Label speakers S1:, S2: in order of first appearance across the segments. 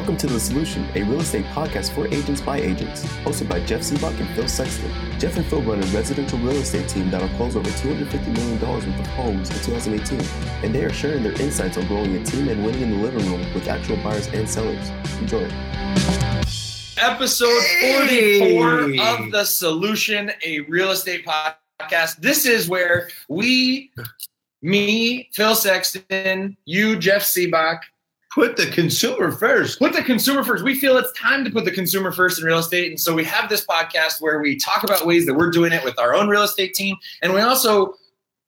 S1: Welcome to The Solution, a real estate podcast for agents by agents, hosted by Jeff Seabach and Phil Sexton. Jeff and Phil run a residential real estate team that'll close over $250 million worth of homes in 2018, and they are sharing their insights on growing a team and winning in the living room with actual buyers and sellers. Enjoy.
S2: Episode 44 of The Solution, a real estate podcast. This is where we, me, Phil Sexton, you, Jeff Seabach,
S3: put the consumer first.
S2: put the consumer first. We feel it's time to put the consumer first in real estate. And so we have this podcast where we talk about ways that we're doing it with our own real estate team. And we also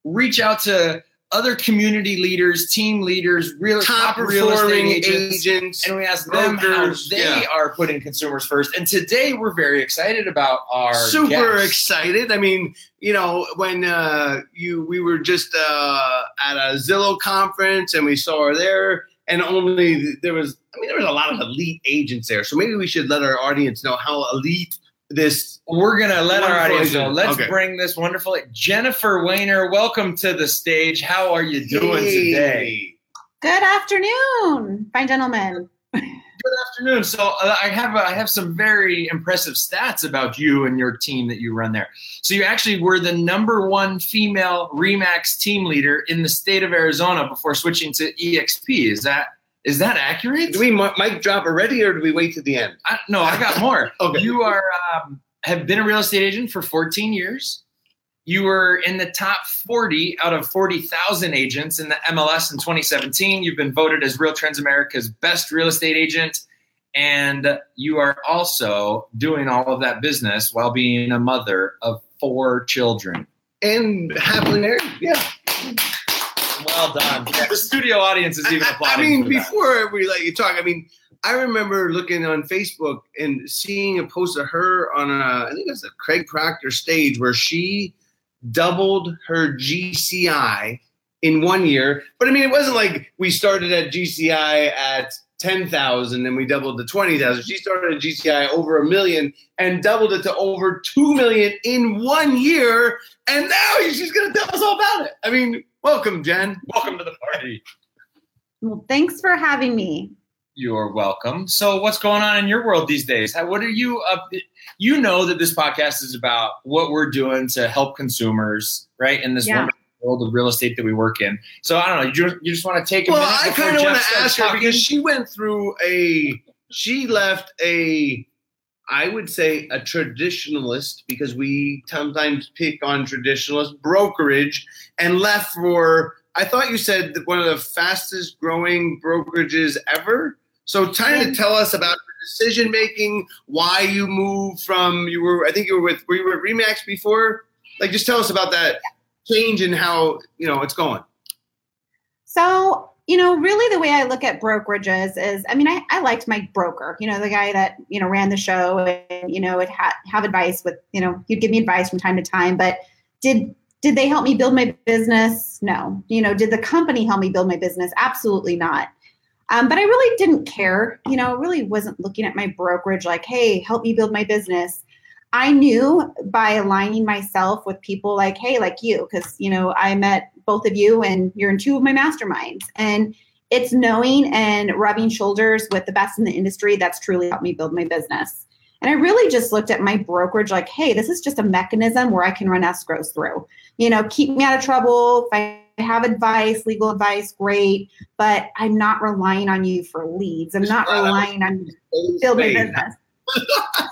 S2: reach out to other community leaders, team leaders, real
S3: Top
S2: top real estate agents.
S3: agents.
S2: and we ask them how they
S3: yeah.
S2: are putting consumers first. And today we're very excited about our
S3: super
S2: guest.
S3: excited. I mean, you know, when uh, you we were just uh, at a Zillow conference and we saw her there, and only there was, I mean, there was a lot of elite agents there. So maybe we should let our audience know how elite this.
S2: We're gonna let our
S3: Wonderful
S2: audience know. Let's
S3: Okay.
S2: bring this wonderful Jennifer Wehner Welcome to the stage. How are you doing today?
S4: Good afternoon, fine gentlemen.
S2: Good afternoon. So uh, I have I have some very impressive stats about you and your team that you run there. So you actually were the number one female Remax team leader in the state of Arizona before switching to EXP. Is that is that accurate?
S3: Do we mi- mic drop already, or do we wait to the end?
S2: I, no, I got more.
S3: Okay.
S2: You are um, have been a real estate agent for 14 years. You were in the top 40 out of 40,000 agents in the MLS in 2017. You've been voted as Real Trends America's best real estate agent. And you are also doing all of that business while being a mother of four children.
S3: And happily married, yeah.
S2: Well done. The studio audience is even
S3: I- I, mean,
S2: for that.
S3: before we let you talk, I mean, I remember looking on Facebook and seeing a post of her on a, I think it was a Craig Proctor stage where she doubled her GCI in one year. But I mean, it wasn't like we started at GCI at 10,000 and we doubled to 20,000. She started at GCI over a million and doubled it to over 2 million in one year. And now she's going to tell us all about it. I mean, welcome, Jen.
S2: welcome to the party.
S4: Well, thanks for having me.
S2: You're welcome. So, what's going on in your world these days? How, what are you up? You know that this podcast is about what we're doing to help consumers, right? In this
S4: Yeah.
S2: wonderful world of real estate that we work in. So, I don't know. You just, you just want to take a
S3: Well,
S2: minute.
S3: I kind of want to
S2: starts
S3: ask her because she went through a, she left a, I would say a traditionalist because we sometimes pick on traditionalist brokerage and left for, I thought you said one of the fastest growing brokerages ever. So trying to tell us about decision making, why you moved from, you were, I think you were with, were you with Remax before? Like just tell us about that change and how, you know, it's going.
S4: So, you know, really the way I look at brokerages is, I mean, I, I liked my broker, you know, the guy that, you know, ran the show and, you know, would ha- have advice with, you know, he'd give me advice from time to time, but did, did they help me build my business? No. You know, did the company help me build my business? Absolutely not. Um, but I really didn't care. You know, I really wasn't looking at my brokerage like, hey, help me build my business. I knew by aligning myself with people like, hey, like you, because, you know, I met both of you and you're in two of my masterminds. And it's knowing and rubbing shoulders with the best in the industry that's truly helped me build my business. And I really just looked at my brokerage like, hey, this is just a mechanism where I can run escrows through. You know, keep me out of trouble. I have advice, legal advice, great. But I'm not relying on you for leads. I'm not relying on you to build my business. so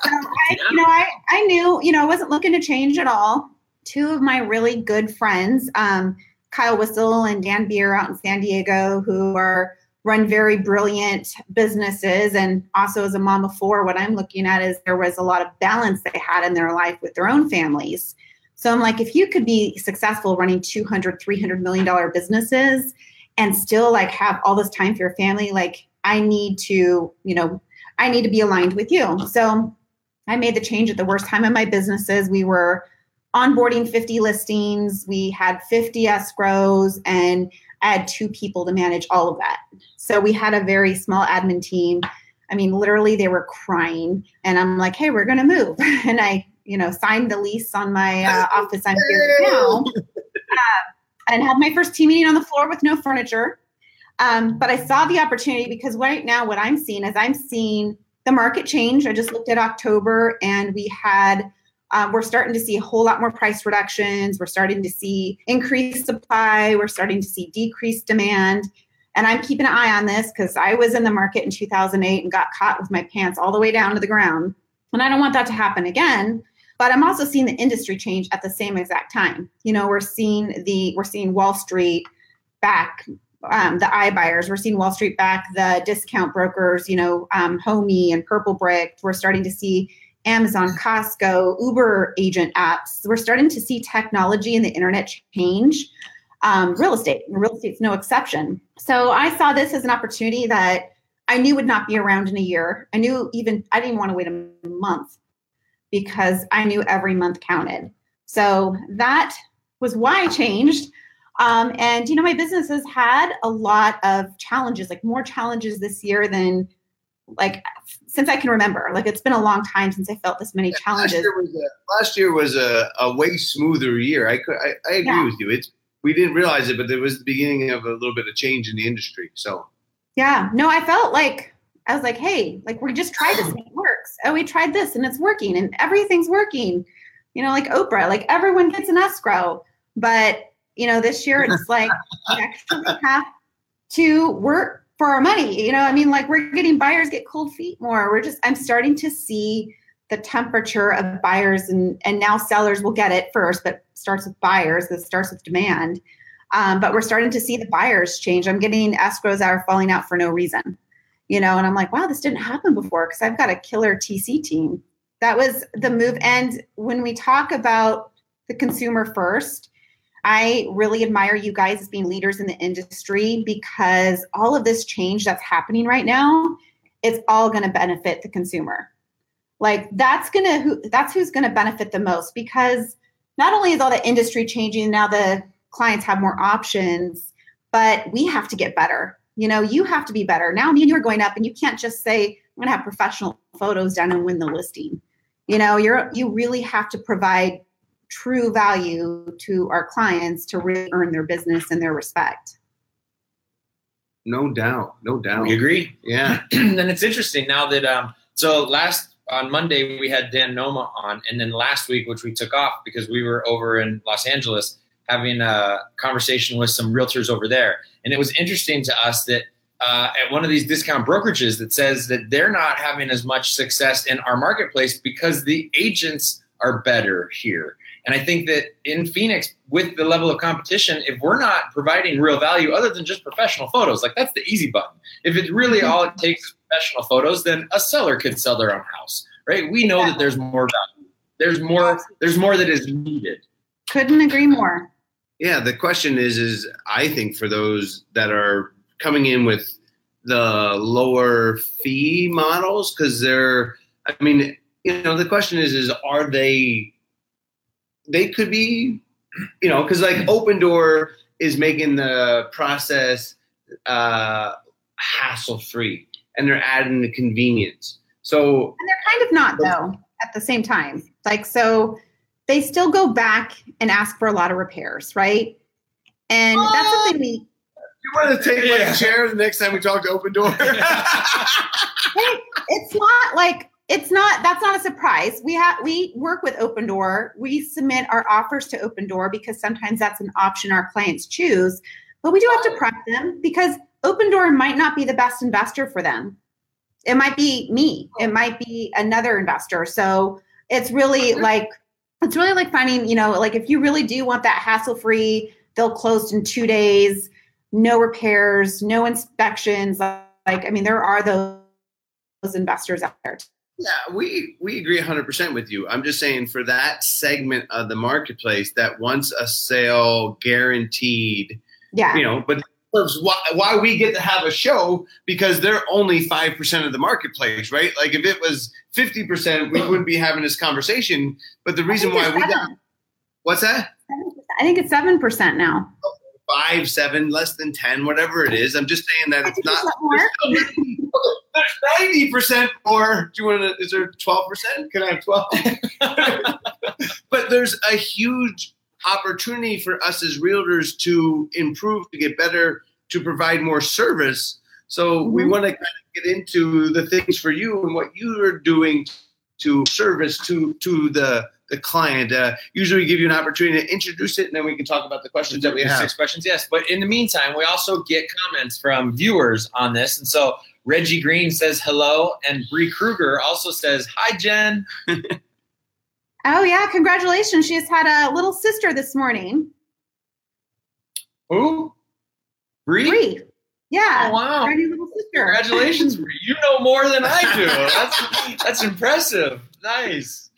S4: I, you know, I, I knew, you know, I wasn't looking to change at all. Two of my really good friends, um, Kyle Whissel and Dan Beer out in San Diego, who are run very brilliant businesses. And also as a mom of four, what I'm looking at is there was a lot of balance they had in their life with their own families. So I'm like, if you could be successful running 200, 300 million dollar businesses and still like have all this time for your family, like I need to, you know, I need to be aligned with you. So I made the change at the worst time in my businesses. We were onboarding 50 listings, we had 50 escrows, and I had two people to manage all of that. So we had a very small admin team. I mean, literally, they were crying, and I'm like, "Hey, we're going to move," and I, you know, signed the lease on my uh, office I'm here now, uh, and had my first team meeting on the floor with no furniture. Um, but I saw the opportunity because right now, what I'm seeing is I'm seeing the market change. I just looked at October and we had, um, we're starting to see a whole lot more price reductions. We're starting to see increased supply. We're starting to see decreased demand. And I'm keeping an eye on this because I was in the market in 2008 and got caught with my pants all the way down to the ground. And I don't want that to happen again. But I'm also seeing the industry change at the same exact time. You know, we're seeing the we're seeing Wall Street back um, the iBuyers. We're seeing Wall Street back the discount brokers, you know, um, Homie and Purple Brick. We're starting to see Amazon, Costco, Uber agent apps. We're starting to see technology and the internet change um, real estate. And real estate's no exception. So I saw this as an opportunity that I knew would not be around in a year. I knew even I didn't want to wait a month because I knew every month counted. So that was why I changed. Um, and you know, my business has had a lot of challenges, like more challenges this year than like since I can remember. Like it's been a long time since I felt this many
S3: Yeah,
S4: challenges.
S3: Last year was a, last year was a, a way smoother year. I could I, I agree
S4: Yeah.
S3: with you. It's we didn't realize it, but there was the beginning of a little bit of change in the industry. So
S4: Yeah, no, I felt like I was like, hey, like we just tried this works. Oh, we tried this and it's working and everything's working. You know, like Oprah, like everyone gets an escrow. But, you know, this year it's like we actually have to work for our money. You know, I mean, like we're getting buyers get cold feet more. We're just I'm starting to see the temperature of buyers and and now sellers will get it first, but starts with buyers, this starts with demand. Um, but we're starting to see the buyers change. I'm getting escrows that are falling out for no reason, you know, and I'm like, wow, this didn't happen before because I've got a killer TC team. That was the move. And when we talk about the consumer first, I really admire you guys as being leaders in the industry because all of this change that's happening right now, it's all going to benefit the consumer. Like that's going to who that's who's going to benefit the most because not only is all the industry changing now the clients have more options, but we have to get better. You know, you have to be better. Now me and you are going up and you can't just say I'm going to have professional photos done and win the listing. You know, you're you really have to provide true value to our clients to really earn their business and their respect.
S3: no doubt, no doubt.
S2: We agree.
S3: Yeah.
S2: and it's interesting now that um so last on Monday we had Dan Noma on, and then last week, which we took off because we were over in Los Angeles having a conversation with some realtors over there, and it was interesting to us that uh, at one of these discount brokerages that says that they're not having as much success in our marketplace because the agents are better here. And I think that in Phoenix, with the level of competition, if we're not providing real value other than just professional photos, like that's the easy button. If it's really all it takes professional photos, then a seller could sell their own house, right? We know that there's more value. There's more. There's more that is needed.
S4: Couldn't agree more.
S3: Yeah, the question is, is I think for those that are coming in with the lower fee models, because they're, I mean, you know, the question is, is are they? They could be, you know, because like Opendoor is making the process uh, hassle free, and they're adding the convenience. So
S4: And they're kind of not though at the same time. Like so they still go back and ask for a lot of repairs, right? And that's something we
S3: you want to take my
S2: Yeah.
S3: chair the next time we talk to Opendoor?
S4: hey, it's not like it's not that's not a surprise. We have we work with Opendoor. We submit our offers to Opendoor because sometimes that's an option our clients choose. But we do have to prep them because Opendoor might not be the best investor for them. It might be me. It might be another investor. So it's really like it's really like finding, you know, like if you really do want that hassle free, they'll close in two days, no repairs, no inspections. Like, I mean, there are those, those investors out there.
S3: Yeah, we we agree 100% with you. I'm just saying for that segment of the marketplace that wants a sale guaranteed,
S4: Yeah.
S3: you know, but why, why we get to have a show because they're only 5% of the marketplace, right? Like if it was 50%, we wouldn't be having this conversation. But the reason why we got what's that?
S4: I think it's seven percent now.
S3: Five, seven, less than 10, whatever it is. I'm just saying that it's not.
S4: it's more.
S3: There's ninety percent or do you want to? Is there twelve percent? Can I have twelve? but there's a huge opportunity for us as realtors to improve, to get better to provide more service. So we
S4: Mhm.
S3: want to kind of get into the things for you and what you are doing to service to to the the client. Uh, usually, we give you an opportunity to introduce it, and then we can talk about the questions that we have.
S2: Six questions, yes. But in the meantime, we also get comments from viewers on this. And so Reggie Green says hello, and Bree Kruger also says, Hi, Jen.
S4: Oh yeah, congratulations. She just had a little sister this morning.
S2: Who? Bree?
S4: Bree. Yeah.
S2: Oh, wow.
S4: Tiny little sister.
S2: Congratulations, Bree. You know more than I do. That's that's impressive. Nice.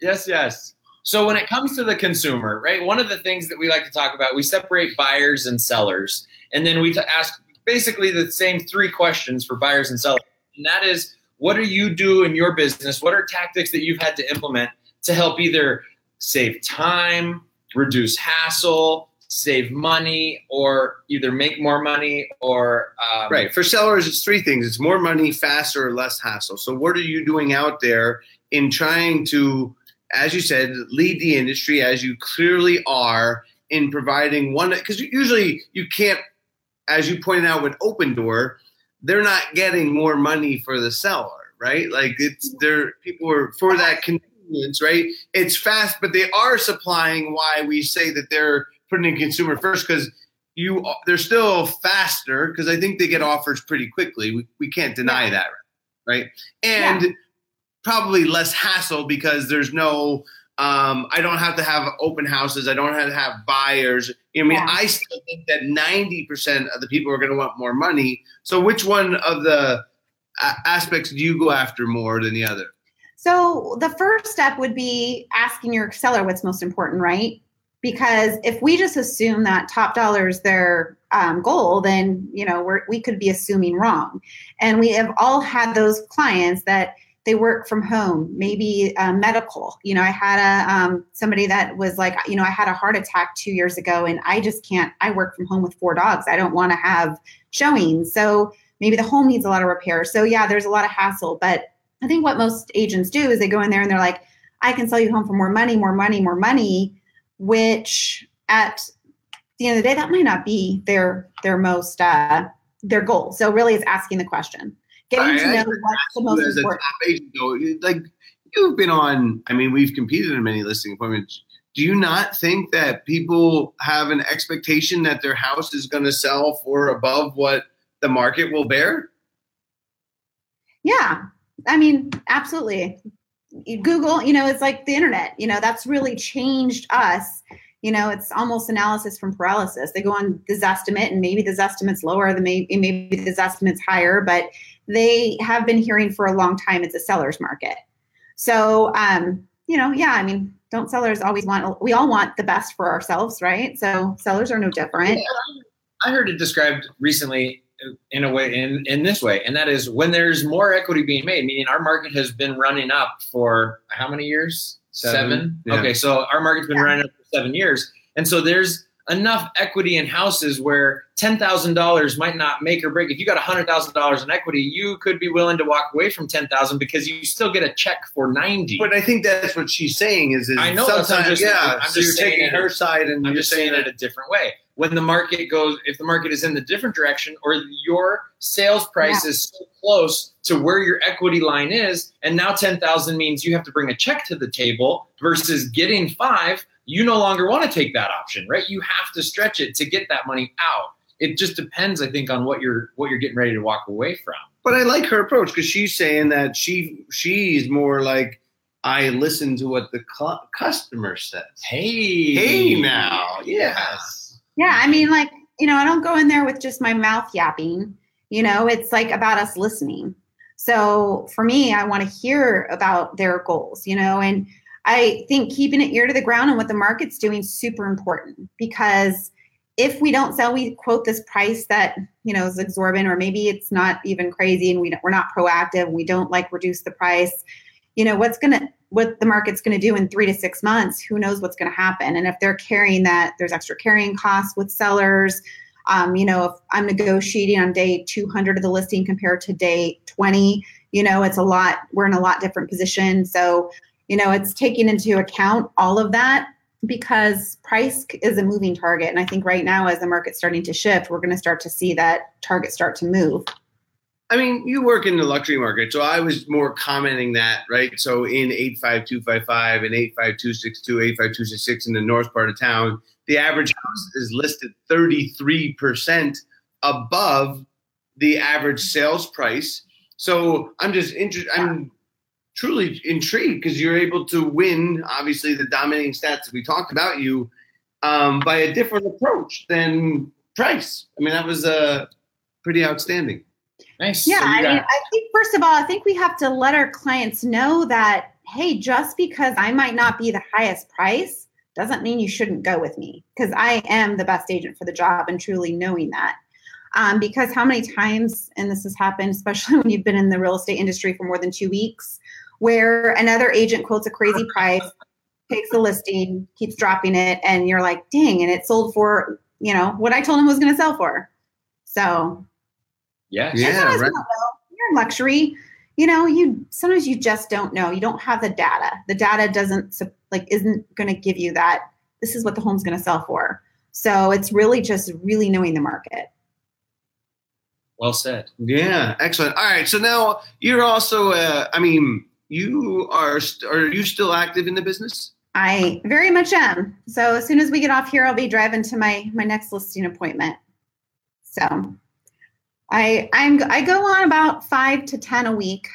S2: Yes, yes. So when it comes to the consumer, right? One of the things that we like to talk about, we separate buyers and sellers, and then we t- ask basically the same three questions for buyers and sellers, and that is, what do you do in your business? What are tactics that you've had to implement to help either save time, reduce hassle, save money, or either make more money or um,
S3: Right. For sellers, it's three things. It's more money, faster, or less hassle. So what are you doing out there in trying to, as you said, lead the industry as you clearly are in providing one because usually you can't, as you pointed out with Opendoor, they're not getting more money for the seller, right? Like it's they're people are for that convenience, right? It's fast, but they are supplying why we say that they're putting in consumer first because you they're still faster because I think they get offers pretty quickly. We, we can't deny that, right? And probably less hassle because there's no um, I don't have to have open houses. I don't have to have buyers. I mean,
S4: Yeah.
S3: I still think that 90% of the people are going to want more money. So, which one of the uh, aspects do you go after more than the other?
S4: So the first step would be asking your seller what's most important, right? Because if we just assume that top dollar is their um, goal, then you know we're, we could be assuming wrong. And we have all had those clients that they work from home, maybe uh, medical. You know, I had a um, somebody that was like, you know, I had a heart attack two years ago, and I just can't. I work from home with four dogs. I don't want to have showings, so maybe the home needs a lot of repair. So yeah, there's a lot of hassle, but I think what most agents do is they go in there and they're like, I can sell you home for more money, more money, more money, which at the end of the day, that might not be their their most uh, their goal. So really, it's asking the question, getting to
S3: I- I
S4: know what's the most
S3: as a
S4: important.
S3: top agent, though, like you've been on. I mean, we've competed in many listing appointments. Do you not think that people have an expectation that their house is going to sell for above what the market will bear?
S4: Yeah, I mean, absolutely. Google, you know, it's like the internet. You know, that's really changed us. You know, it's almost analysis from paralysis. They go on this estimate, and maybe this estimate's lower, than maybe maybe this estimate's higher, but they have been hearing for a long time it's a seller's market. So, um, you know, yeah, I mean, don't sellers always want? We all want the best for ourselves, right? So sellers are no different.
S2: I heard it described recently in a way in, in this way, and that is when there's more equity being made, meaning our market has been running up for how many years?
S3: Seven, yeah.
S2: Okay, so our market's been
S4: Yeah.
S2: running up for seven years. And so there's enough equity in houses where ten thousand dollars might not make or break. If you got hundred thousand dollars in equity, you could be willing to walk away from ten thousand because you still get a check for ninety.
S3: But I think that's what she's saying. Is, is
S2: I know that's- I'm
S3: sometimes,
S2: just-
S3: yeah.
S2: I'm
S3: so you're taking her side, and
S2: I'm
S3: you're
S2: just saying it a different way. When the market goes, if the market is in the different direction, or your sales price
S4: Yeah.
S2: is so close to where your equity line is, and now ten thousand means you have to bring a check to the table versus getting five, you no longer want to take that option, right? You have to stretch it to get that money out. It just depends, I think, on what you're what you're getting ready to walk away from.
S3: But I like her approach because she's saying that she she's more like I listen to what the cu- customer says.
S2: Hey,
S3: Hey now,
S2: yes.
S4: Yeah, I mean, like, you know, I don't go in there with just my mouth yapping. You know, it's like about us listening. So for me, I want to hear about their goals, you know, and I think keeping an ear to the ground and what the market's doing is super important because if we don't sell, we quote this price that, you know, is exorbitant, or maybe it's not even crazy and we don't, we're not proactive. We don't like reduce the price. You know, what's going to, what the market's going to do in three to six months, who knows what's going to happen. And if they're carrying that, there's extra carrying costs with sellers. Um, you know, if I'm negotiating on day 200 of the listing compared to day 20, you know, it's a lot, we're in a lot different position. So, you know, it's taking into account all of that because price is a moving target. And I think right now, as the market's starting to shift, we're going to start to see that target start to move.
S3: I mean, you work in the luxury market, so I was more commenting that, right? So in 85255 and 85262, 85266 in the north part of town, the average house is listed 33% above the average sales price. So I'm just interested. I'm truly intrigued because you're able to win, obviously, the dominating stats that we talked about you um, by a different approach than price. I mean, that was uh, pretty outstanding.
S2: Nice.
S4: Yeah,
S2: So
S4: I
S2: got-
S4: mean, I think first of all, I think we have to let our clients know that hey, just because I might not be the highest price doesn't mean you shouldn't go with me because I am the best agent for the job and truly knowing that. Um, because how many times, and this has happened, especially when you've been in the real estate industry for more than two weeks, where another agent quotes a crazy price, takes the listing, keeps dropping it, and you're like, dang, and it sold for, you know, what I told him was going to sell for. So
S2: yes.
S3: Yeah, right.
S4: we. You're in luxury. You know, you sometimes you just don't know. You don't have the data. The data doesn't like isn't going to give you that. This is what the home's going to sell for. So it's really just really knowing the market.
S2: Well said.
S3: Yeah, excellent. All right, so now you're also, uh, I mean, you are, st- are you still active in the business?
S4: I very much am. So as soon as we get off here, I'll be driving to my my next listing appointment. So I I'm I go on about five to ten a week.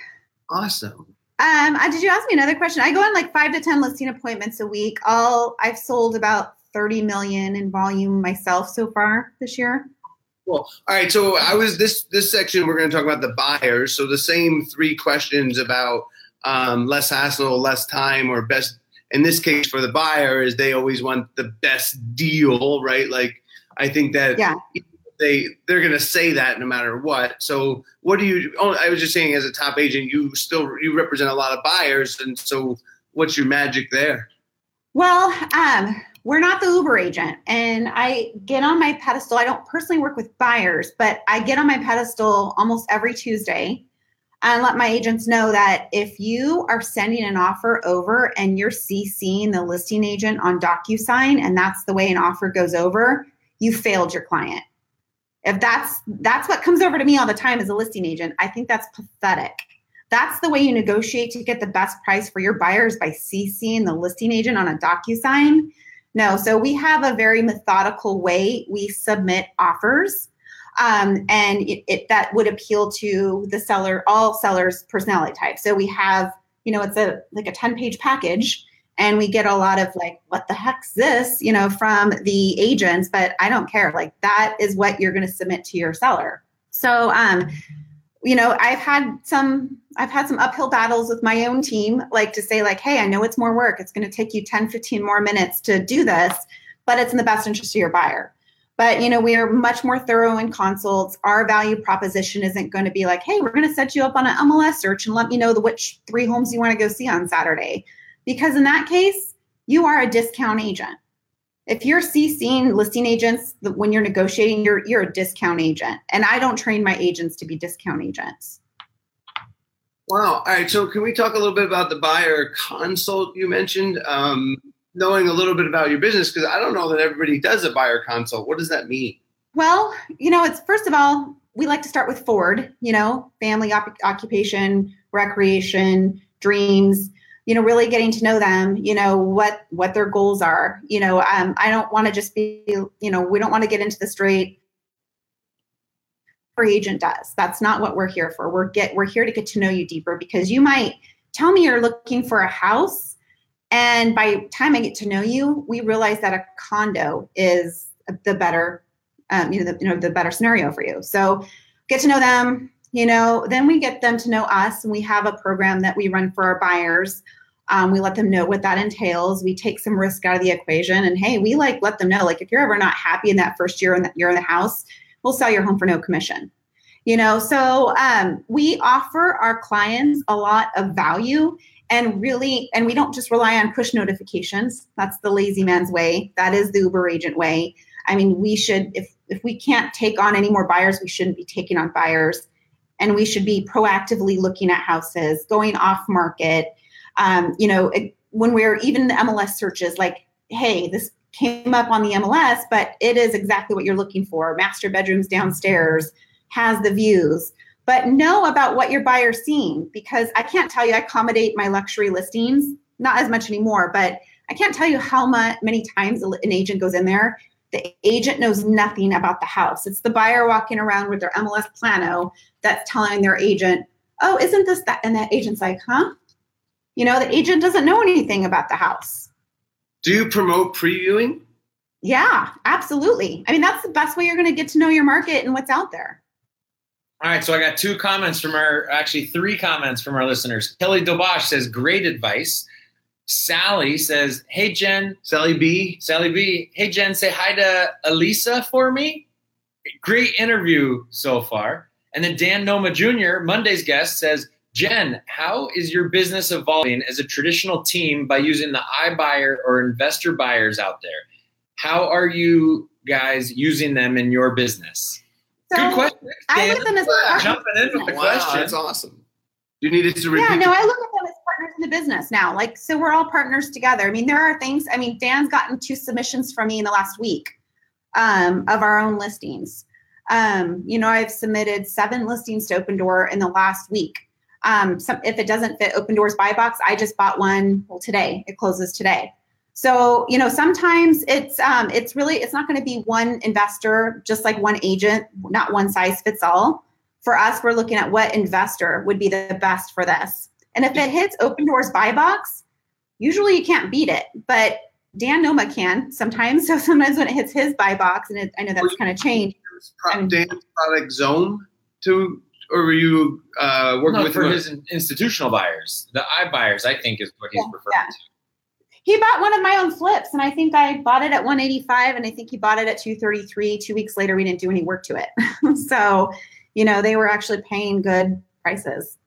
S3: Awesome.
S4: Um, did you ask me another question? I go on like five to ten listing appointments a week. All I've sold about thirty million in volume myself so far this year.
S3: Well, all right. So I was this this section. We're going to talk about the buyers. So the same three questions about um, less hassle, less time, or best. In this case, for the buyer, is they always want the best deal, right? Like I think that
S4: Yeah.
S3: They they're going to say that no matter what. So what do you? Oh, I was just saying, as a top agent, you still you represent a lot of buyers, and so what's your magic there?
S4: Well, um, we're not the Uber agent, and I get on my pedestal. I don't personally work with buyers, but I get on my pedestal almost every Tuesday and let my agents know that if you are sending an offer over and you're CCing the listing agent on DocuSign, and that's the way an offer goes over, you failed your client. If that's that's what comes over to me all the time as a listing agent, I think that's pathetic. That's the way you negotiate to get the best price for your buyers by CCing the listing agent on a DocuSign. No, so we have a very methodical way we submit offers, um, and it, it, that would appeal to the seller, all sellers' personality type. So we have, you know, it's a like a ten page package, and we get a lot of like, what the heck's this, you know, from the agents. But I don't care. Like that is what you're going to submit to your seller. So, um, you know, I've had some I've had some uphill battles with my own team, like to say, like, hey, I know it's more work. It's going to take you 10, 15 more minutes to do this, but it's in the best interest of your buyer. But you know, we are much more thorough in consults. Our value proposition isn't going to be like, hey, we're going to set you up on an MLS search and let me know the which three homes you want to go see on Saturday. Because in that case, you are a discount agent. If you're CCing listing agents when you're negotiating, you're you're a discount agent. And I don't train my agents to be discount agents.
S3: Wow. All right. So, can we talk a little bit about the buyer consult you mentioned? Um, knowing a little bit about your business, because I don't know that everybody does a buyer consult. What does that mean?
S4: Well, you know, it's first of all, we like to start with Ford, you know, family, op- occupation, recreation, dreams, you know, really getting to know them, you know, what what their goals are. You know, um, I don't want to just be, you know, we don't want to get into the straight free agent does. That's not what we're here for. We're get we're here to get to know you deeper because you might tell me you're looking for a house and by time I get to know you, we realize that a condo is the better um, you know, the, you know, the better scenario for you. So get to know them, you know, then we get them to know us and we have a program that we run for our buyers. Um, we let them know what that entails. We take some risk out of the equation and hey, we like let them know, like if you're ever not happy in that first year in that you're in the house, we'll sell your home for no commission. You know, so um, we offer our clients a lot of value and really, and we don't just rely on push notifications. That's the lazy man's way. That is the Uber agent way. I mean, we should, if if we can't take on any more buyers, we shouldn't be taking on buyers, and we should be proactively looking at houses, going off market. Um, you know, when we're even the MLS searches, like hey, this came up on the MLS, but it is exactly what you're looking for. Master bedrooms downstairs has the views. But know about what your buyer's seeing because I can't tell you, I accommodate my luxury listings, not as much anymore, but I can't tell you how much, many times an agent goes in there. The agent knows nothing about the house. It's the buyer walking around with their MLS plano that's telling their agent, oh, isn't this that? And that agent's like, huh? You know, the agent doesn't know anything about the house.
S3: Do you promote previewing?
S4: Yeah, absolutely. I mean, that's the best way you're going to get to know your market and what's out there.
S2: All right, so I got two comments from our, actually three comments from our listeners. Kelly Dobosh says, great advice. Sally says, hey, Jen.
S3: Sally B.
S2: Sally B. Hey, Jen, say hi to Elisa for me. Great interview so far. And then Dan Noma Jr., Monday's guest, says, Jen, how is your business evolving as a traditional team by using the iBuyer or investor buyers out there? How are you guys using them in your business?
S4: So
S2: Good question.
S4: I
S2: Dan.
S4: look at them as
S2: Jumping in with the
S3: wow,
S2: question.
S3: that's awesome. You needed to repeat.
S4: Yeah, no, I look at them as partners in the business now. Like, so we're all partners together. I mean, there are things. I mean, Dan's gotten two submissions from me in the last week um, of our own listings. Um, you know, I've submitted seven listings to Opendoor in the last week. Um, if it doesn't fit Opendoor's buy box, I just bought one. Well, today it closes today. So you know, sometimes it's um, it's really it's not going to be one investor, just like one agent, not one size fits all. For us, we're looking at what investor would be the best for this. And if it hits Opendoor's buy box, usually you can't beat it. But Dan Noma can sometimes. So sometimes when it hits his buy box, and it, I know that's kind of changed.
S3: Pro- Dan's product zone to, or were you uh, working
S2: No,
S3: with
S2: for his in- institutional buyers, the I buyers, I think is what he's
S4: Yeah,
S2: referring
S4: yeah.
S2: to.
S4: He bought one of my own flips, and I think I bought it at 185, and I think he bought it at 233. Two weeks later, we didn't do any work to it. so, you know, they were actually paying good prices.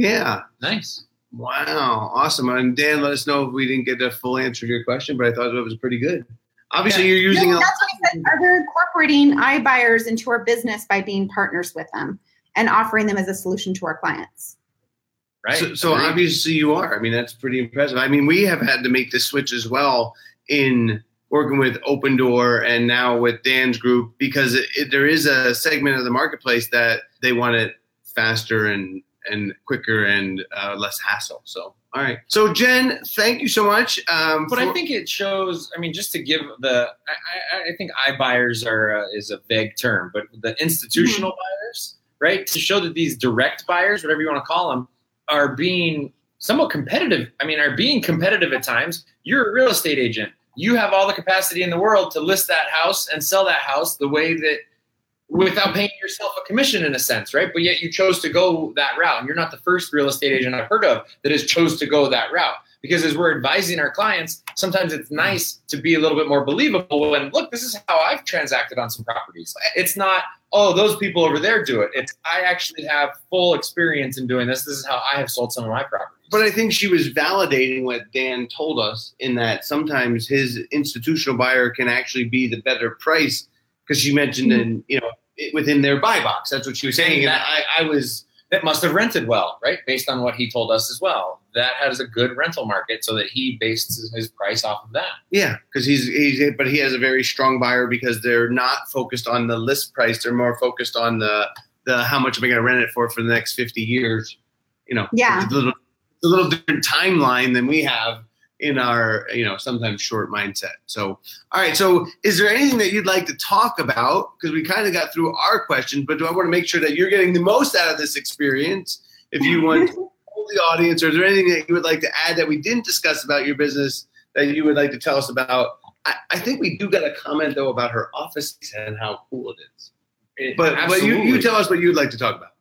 S3: Yeah.
S2: Nice.
S3: Wow. Awesome. And Dan, let us know if we didn't get a full answer to your question, but I thought it was pretty good. Obviously,
S2: Yeah.
S3: you're using
S4: No,
S3: a
S4: that's what I said. Are they incorporating iBuyers into our business by being partners with them and offering them as a solution to our clients?
S2: Right.
S3: So, so
S2: Agreed.
S3: obviously you are. I mean, that's pretty impressive. I mean, we have had to make the switch as well in working with Opendoor and now with Dan's group because it, it, there is a segment of the marketplace that they want it faster and and quicker and uh, less hassle. So, all right. So, Jen, thank you so much. Um,
S2: But I think it shows. I mean, just to give the, I, I, I think iBuyers are uh, is a vague term, but the institutional buyers, right? To show that these direct buyers, whatever you want to call them, are being somewhat competitive. I mean, are being competitive at times. You're a real estate agent. You have all the capacity in the world to list that house and sell that house the way that without paying yourself a commission in a sense, right? But yet you chose to go that route. And you're not the first real estate agent I've heard of that has chose to go that route. Because as we're advising our clients, sometimes it's nice to be a little bit more believable and look, this is how I've transacted on some properties. It's not, oh, those people over there do it. It's I actually have full experience in doing this. This is how I have sold some of my properties.
S3: But I think she was validating what Dan told us in that sometimes his institutional buyer can actually be the better price because she mentioned mm-hmm. in you know it- within their buy box. That's what she was saying, and I, I was
S2: that must have rented well, right? Based on what he told us as well. That has a good rental market, so that he based his- his price off of that.
S3: yeah because he's he's but he has a very strong buyer because they're not focused on the list price. They're more focused on the the how much am I going to rent it for for the next fifty years. You know,
S4: Yeah.
S3: it's a little it's a little different timeline than we have in our you know sometimes short mindset. So all right, so is there anything that you'd like to talk about? Because we kind of got through our questions, but do I want to make sure that you're getting the most out of this experience? If you want to tell the audience, or is there anything that you would like to add that we didn't discuss about your business that you would like to tell us about? I, I think we do got a comment though about her office and how cool it is.
S2: It-
S3: But but you, you tell us what you'd like to talk about.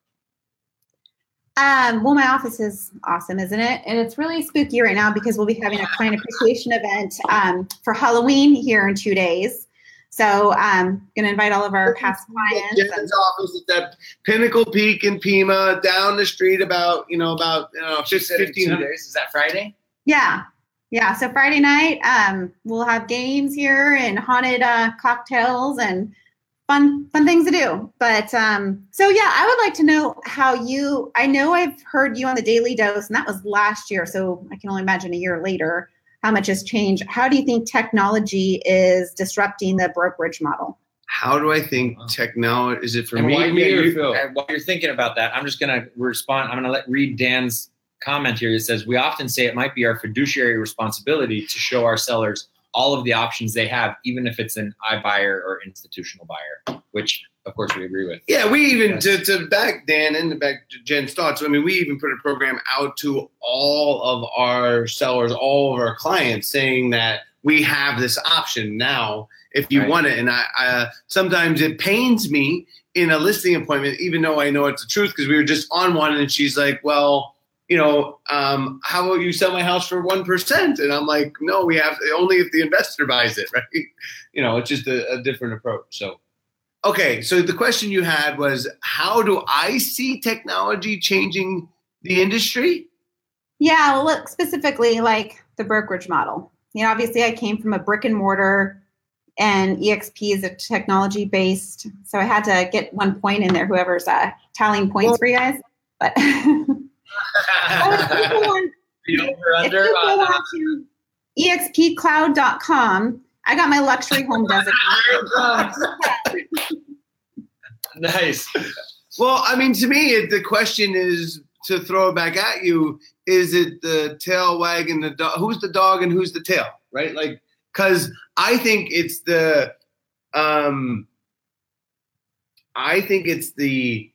S4: Um, well, my office is awesome, isn't it? And it's really spooky right now because we'll be having a client appreciation event um, for Halloween here in two days. So I'm going to invite all of our past clients. and-
S3: Jen's office is at Pinnacle Peak in Pima, down the street about you know about you know,
S2: She
S3: 15
S2: days. Is that Friday?
S4: Yeah. Yeah. So Friday night, um, we'll have games here and haunted uh, cocktails and fun fun things to do. But um, so yeah, I would like to know how you. I know I've heard you on the Daily Dose, and that was last year. So I can only imagine a year later how much has changed. How do you think technology is disrupting the brokerage model?
S3: How do I think technology is it for
S2: And
S3: me?
S2: while,
S3: me or
S2: you're,
S3: Phil?
S2: and while you're thinking about that, I'm just going to respond. I'm going to let read Dan's comment here. It says, We often say it might be our fiduciary responsibility to show our sellers all of the options they have, even if it's an iBuyer or institutional buyer, which of course we agree with.
S3: Yeah, we even
S2: Yes.
S3: to, to back Dan and to back Jen's thoughts. I mean, we even put a program out to all of our sellers, all of our clients, saying that we have this option now if you
S2: Right.
S3: want it. And I, I sometimes it pains me in a listing appointment, even though I know it's the truth, because we were just on one, and she's like, "Well." You know, um, how about you sell my house for one percent? And I'm like, no, we have only if the investor buys it, right? You know, it's just a, a different approach. So, Okay, so the question you had was how do I see technology changing the industry?
S4: Yeah, well, look specifically like the brokerage model. You know, obviously, I came from a brick and mortar, and EXP is a technology based. So I had to get one point in there. Whoever's uh, tallying points
S3: Well-
S4: for you guys, but if you go on-
S2: The over under on
S4: on to expcloud.com, I got my luxury home designation.
S2: nice.
S3: Well, I mean, to me, it, the question is to throw it back at you: Is it the tail wagging the dog? Who's the dog and who's the tail? Right? Like, because I think it's the, um, I think it's the,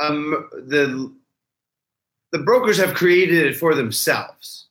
S3: um, the, the brokers have created it for themselves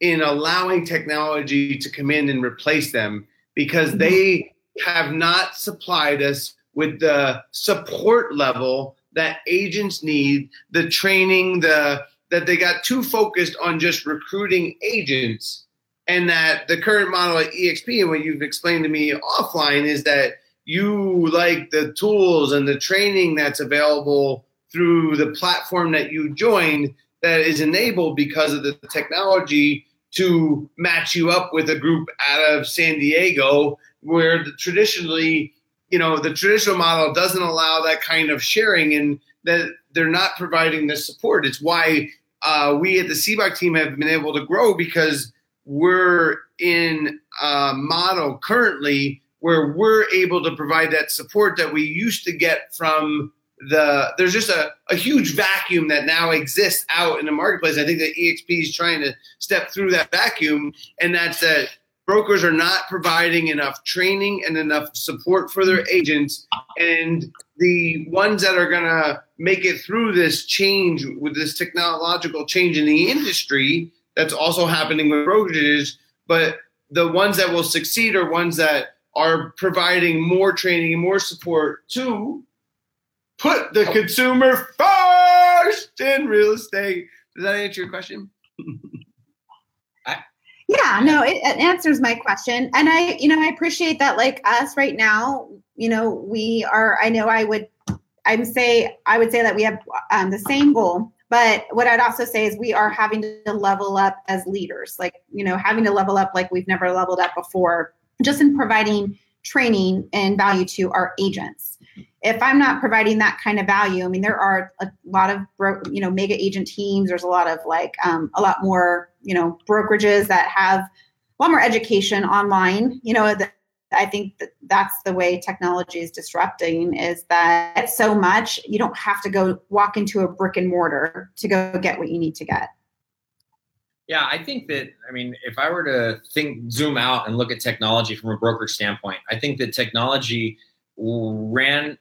S3: in allowing technology to come in and replace them because mm-hmm. they have not supplied us with the support level that agents need, the training, the that they got too focused on just recruiting agents, and that the current model at EXP and what you've explained to me offline is that you like the tools and the training that's available through the platform that you joined that is enabled because of the technology to match you up with a group out of San Diego where the, traditionally you know the traditional model doesn't allow that kind of sharing and that they're not providing the support. It's why uh, we at the CBOC team have been able to grow because we're in a model currently where we're able to provide that support that we used to get from the there's just a, a huge vacuum that now exists out in the marketplace. I think that EXP is trying to step through that vacuum, and that's that brokers are not providing enough training and enough support for their agents. And the ones that are to make it through this change with this technological change in the industry that's also happening with brokerages, but the ones that will succeed are ones that are providing more training and more support to put the consumer first in real estate. Does that answer your question?
S4: Yeah, no, it, it answers my question. And I, you know, I appreciate that like us right now, you know, we are, I know I would, I'm say, I would say that we have um, the same goal, but what I'd also say is we are having to level up as leaders, like, you know, having to level up like we've never leveled up before, just in providing training and value to our agents. If I'm not providing that kind of value, I mean, there are a lot of, bro- you know, mega agent teams. There's a lot of like um, a lot more, you know, brokerages that have a lot more education online. You know, that I think that that's the way technology is disrupting is that it's so much you don't have to go walk into a brick and mortar to go get what you need to get.
S2: Yeah, I think that, I mean, if I were to think, zoom out and look at technology from a brokerage standpoint, I think that technology ran,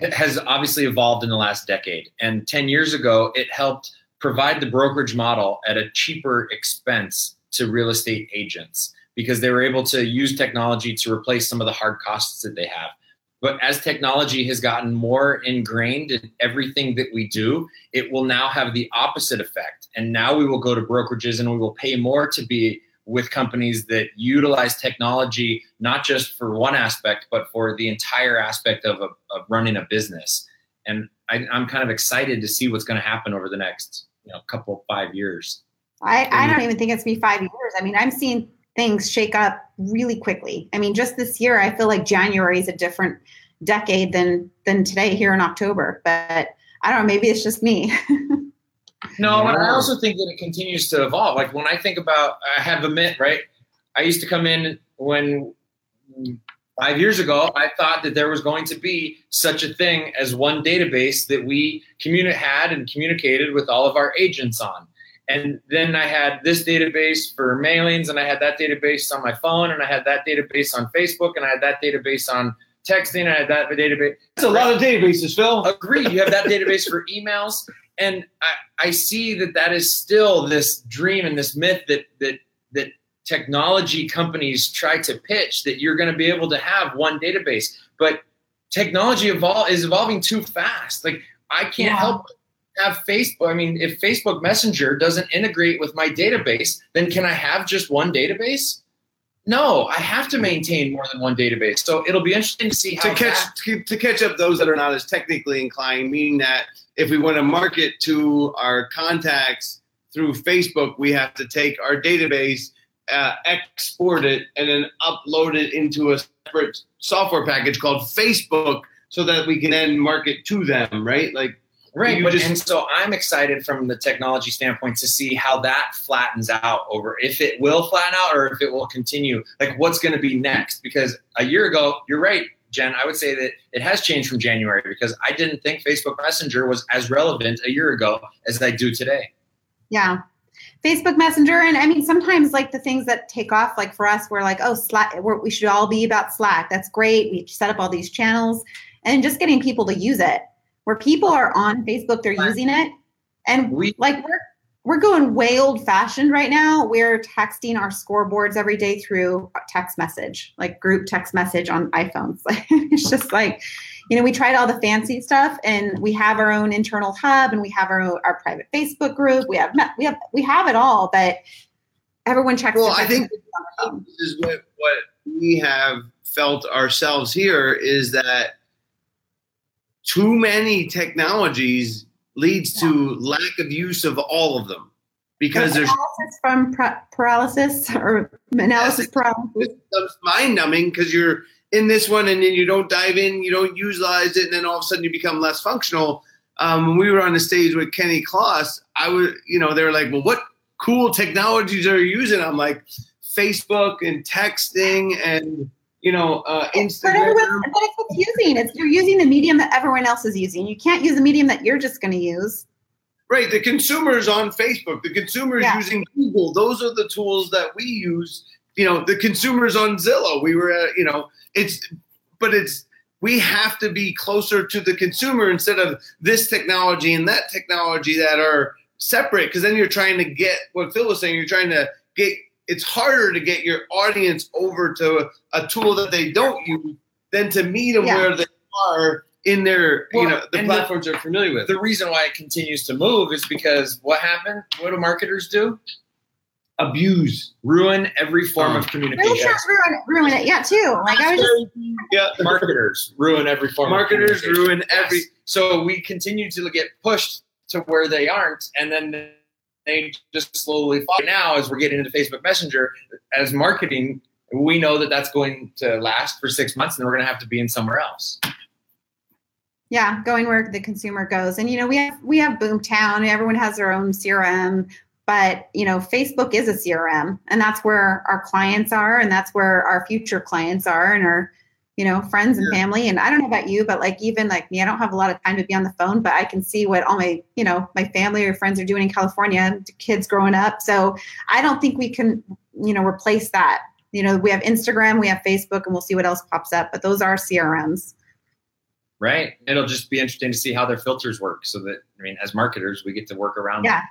S2: has obviously evolved in the last decade. And 10 years ago, it helped provide the brokerage model at a cheaper expense to real estate agents because they were able to use technology to replace some of the hard costs that they have. But as technology has gotten more ingrained in everything that we do, it will now have the opposite effect. And now we will go to brokerages and we will pay more to be with companies that utilize technology, not just for one aspect, but for the entire aspect of, a, of running a business. And I, I'm kind of excited to see what's going to happen over the next you know, couple, five years.
S4: I, I don't even think it's be five years. I mean, I'm seeing things shake up really quickly. I mean, just this year, I feel like January is a different decade than than today here in October. But I don't know. Maybe it's just me.
S2: No, but I also think that it continues to evolve. Like when I think about, I have a myth, right? I used to come in when five years ago, I thought that there was going to be such a thing as one database that we communi- had and communicated with all of our agents on. And then I had this database for mailings, and I had that database on my phone, and I had that database on Facebook, and I had that database on texting, and I had that database.
S3: That's a lot of databases, Phil.
S2: Agreed. You have that database for emails, and I, I see that that is still this dream and this myth that that that technology companies try to pitch that you're going to be able to have one database, but technology evol- is evolving too fast. Like I can't
S4: Yeah.
S2: help have Facebook. I mean, if Facebook Messenger doesn't integrate with my database, then can I have just one database? No, I have to maintain more than one database. So it'll be interesting to see how
S3: to catch
S2: that-
S3: to, to catch up those that are not as technically inclined, meaning that if we want to market to our contacts through Facebook, we have to take our database, uh, export it, and then upload it into a separate software package called Facebook, so that we can then market to them. Right? Like
S2: Right, but
S3: just-
S2: and so I'm excited from the technology standpoint to see how that flattens out over if it will flatten out or if it will continue. Like what's going to be next? Because a year ago, you're right, Jen. I would say that it has changed from January because I didn't think Facebook Messenger was as relevant a year ago as I do today.
S4: Yeah. Facebook Messenger. And I mean, sometimes like the things that take off, like for us, we're like, oh, Slack, we're, we should all be about Slack. That's great. We set up all these channels and just getting people to use it. Where people are on Facebook, they're using it. And
S2: We
S4: like we're we're going way old fashioned right now. We're texting our scoreboards every day through text message, like group text message on iPhones. Like it's just like, you know, we tried all the fancy stuff, and we have our own internal hub, and we have our own, our private Facebook group. We have we have we have it all, but everyone checks.
S3: Well, I think-
S4: text messages on their phone.
S3: this is what what we have felt ourselves here is that too many technologies leads to lack of use of all of them because there's
S4: analysis from paralysis or analysis paralysis.
S3: mind numbing because you're in this one and then you don't dive in, you don't utilize it, and then all of a sudden you become less functional. Um, when we were on the stage with Kenny Kloss, I was, you know, they were like, "Well, what cool technologies are you using?" I'm like, Facebook and texting and you know, uh,
S4: But,
S3: Instagram.
S4: everyone, but it's what's using. It's you're using the medium that everyone else is using. You can't use the medium that you're just going to use.
S3: Right, the consumer's on Facebook. The consumer's
S4: Yeah.
S3: using Google. Those are the tools that we use. You know, the consumer's on Zillow. We were, at, you know, it's, but it's we have to be closer to the consumer instead of this technology and that technology that are separate. Because then you're trying to get what Phil was saying. You're trying to get. It's harder to get your audience over to a, a tool that they don't use than to meet them
S4: Yeah.
S3: where they are in their, you know, the
S2: and the-
S3: platforms they're familiar with.
S2: the reason why it continues to move is because what happened? What do marketers do?
S3: Abuse.
S2: Ruin every form of oh. communication.
S4: Realtors ruin, ruin it. Yeah, too. Like I was just
S3: yeah.
S2: marketers ruin every form.
S3: Marketers
S2: of communication.
S3: ruin every.
S2: Yes. So we continue to get pushed to where they aren't, and then they just slowly fall. Now, as we're getting into Facebook Messenger, as marketing, we know that that's going to last for six months, and we're going to have to be in somewhere else.
S4: yeah going where the consumer goes. And you know we have we have Boomtown. Everyone has their own CRM. But you know, Facebook is a CRM, and that's where our clients are, and that's where our future clients are, and our you know friends and family. And I don't know about you, but like even like me, I don't have a lot of time to be on the phone, but I can see what all my you know my family or friends are doing in California, kids growing up. So I don't think we can you know replace that. You know, we have Instagram, we have Facebook, and we'll see what else pops up. But those are CRMs.
S2: Right? It'll just be interesting to see how their filters work. So that I mean, as marketers, we get to work around.
S4: Yeah.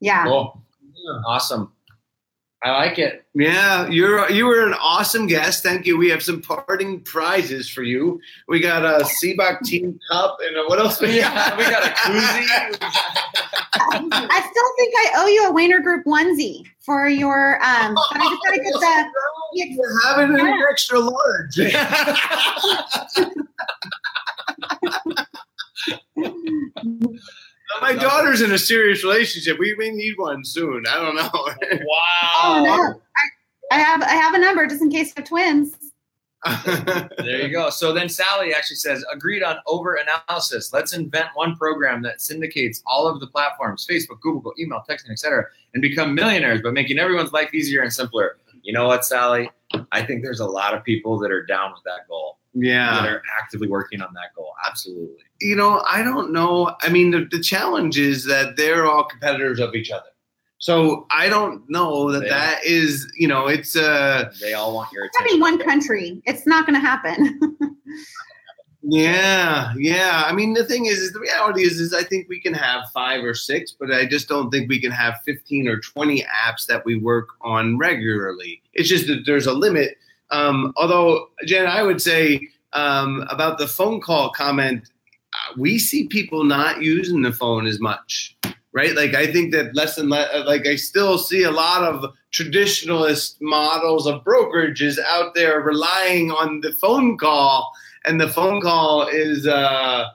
S4: Yeah.
S2: Cool. Awesome. I like it.
S3: Yeah, you're you were an awesome guest. Thank you. We have some parting prizes for you. We got a Sibbach Team Cup and uh, what else? We
S2: Yeah, we got a
S3: koozie.
S4: I still think I owe you a Wehner Group onesie for your. Um, but I just gotta get the.
S3: You're having an extra large. My daughter's in a serious relationship. We may need one soon. I don't know. wow.
S4: Oh
S2: Wow.
S4: no! I, I have I have a number just in case of twins.
S2: there you go. So then Sally actually says, agreed on over analysis. Let's invent one program that syndicates all of the platforms, Facebook, Google, email, texting, etc., and become millionaires by making everyone's life easier and simpler. You know what, Sally? I think there's a lot of people that are down with that goal. That
S3: yeah.
S2: are actively working on that goal. Absolutely.
S3: You know, I don't know. I mean, the, the challenge is that they're all competitors of each other. So I don't know that
S2: They
S3: that is, you know, it's uh
S2: They all want your
S4: It's gonna
S2: attention.
S4: be one country. It's not going to happen.
S3: Yeah, yeah. I mean, the thing is, is the reality is, is I think we can have five or six, but I just don't think we can have fifteen or twenty apps that we work on regularly. It's just that there's a limit. Um, although, Jen, I would say um, about the phone call comment, uh, we see people not using the phone as much, right? Like I think that less and less. Like I still see a lot of traditionalist models of brokerages out there relying on the phone call and the phone call is uh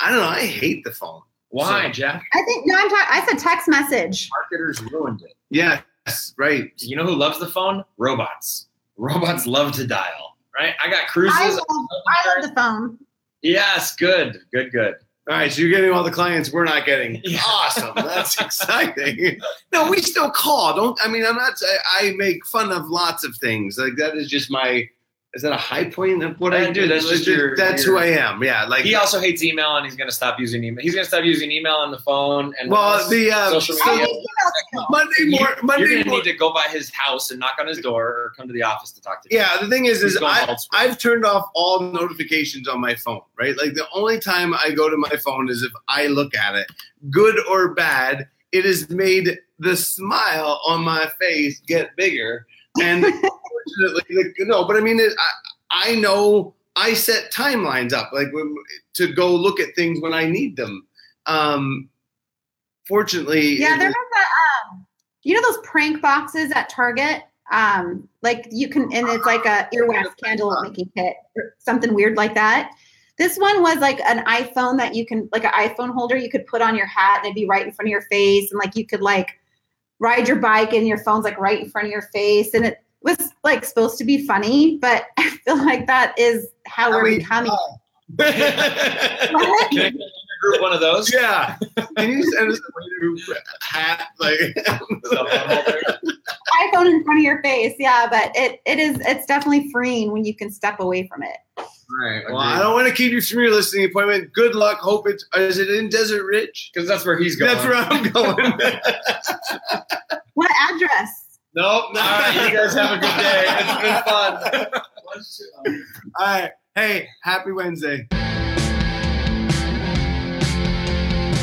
S3: I don't know, I hate the phone.
S2: Why,
S3: So-
S2: Jeff?
S4: I think no. I'm talking. I said text message.
S2: Marketers ruined it.
S3: Yes, right.
S2: You know who loves the phone? Robots. Robots love to dial, right? I got cruises.
S4: I love, I love the phone.
S2: Yes, good, good, good.
S3: All right, so you're getting all the clients we're not getting.
S2: Yeah.
S3: Awesome. That's exciting. No, we still call. Don't I mean I'm not I, I make fun of lots of things. Like that is just my is that a high point of what I
S2: Uh,
S3: do?
S2: that's just your-
S3: that's
S2: your-
S3: who I am. Yeah. Like
S2: He also hates email, and he's going to stop using email. He's going to stop using email on the phone and
S3: well the uh,
S2: social media.
S4: hate emails too.
S3: Monday
S2: you're
S3: Monday
S2: going to need to go by his house and knock on his door, or come to the office to talk to him.
S3: Yeah, the thing is,
S2: He's
S3: is I. I've turned off all notifications on my phone, right? Like the only time I go to my phone is if I look at it, good or bad. It has made the smile on my face get bigger, and fortunately, like, no, but I mean, it, I, I know I set timelines up, like when, to go look at things when I need them. Um, fortunately,
S4: Yeah, there was a, um, you know those prank boxes at Target? Um, like you can, and it's like a earwax candle making kit or something weird like that. This one was like an iPhone that you can, like an iPhone holder you could put on your hat and it'd be right in front of your face. And like you could like ride your bike and your phone's like right in front of your face. And it was like supposed to be funny, but I feel like that is how
S3: How
S4: we're
S3: we-
S4: becoming.
S2: Can I get in your group one of those?
S3: yeah. Can you send us a way to hat like?
S2: Cell phone holder?
S4: iPhone in front of your face. Yeah, but it, it is, it's definitely freeing when you can step away from it.
S3: Right. Well, I don't want to keep you from your listening appointment. Good luck. Hope it's. Is it in Desert Ridge?
S2: Because that's where he's going.
S3: That's where I'm going.
S4: What address?
S2: Nope. All right, you guys have a good day. It's been fun.
S3: All right. Hey, happy Wednesday.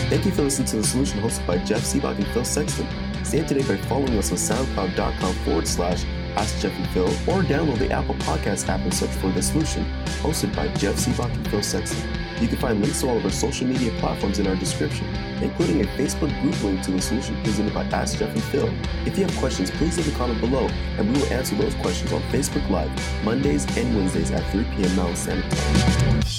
S1: Thank you for listening to The Solution hosted by Jeff Sibbach and Phil Sexton. Stay up to date by following us on soundcloud.com forward slash Ask Jeff and Phil or download the Apple Podcast app and search for The Solution, hosted by Jeff Sibbach and Phil Sexton. You can find links to all of our social media platforms in our description, including a Facebook group link to The Solution presented by Ask Jeff and Phil. If you have questions, please leave a comment below and we will answer those questions on Facebook Live Mondays and Wednesdays at 3 p.m. Mountain Standard Time.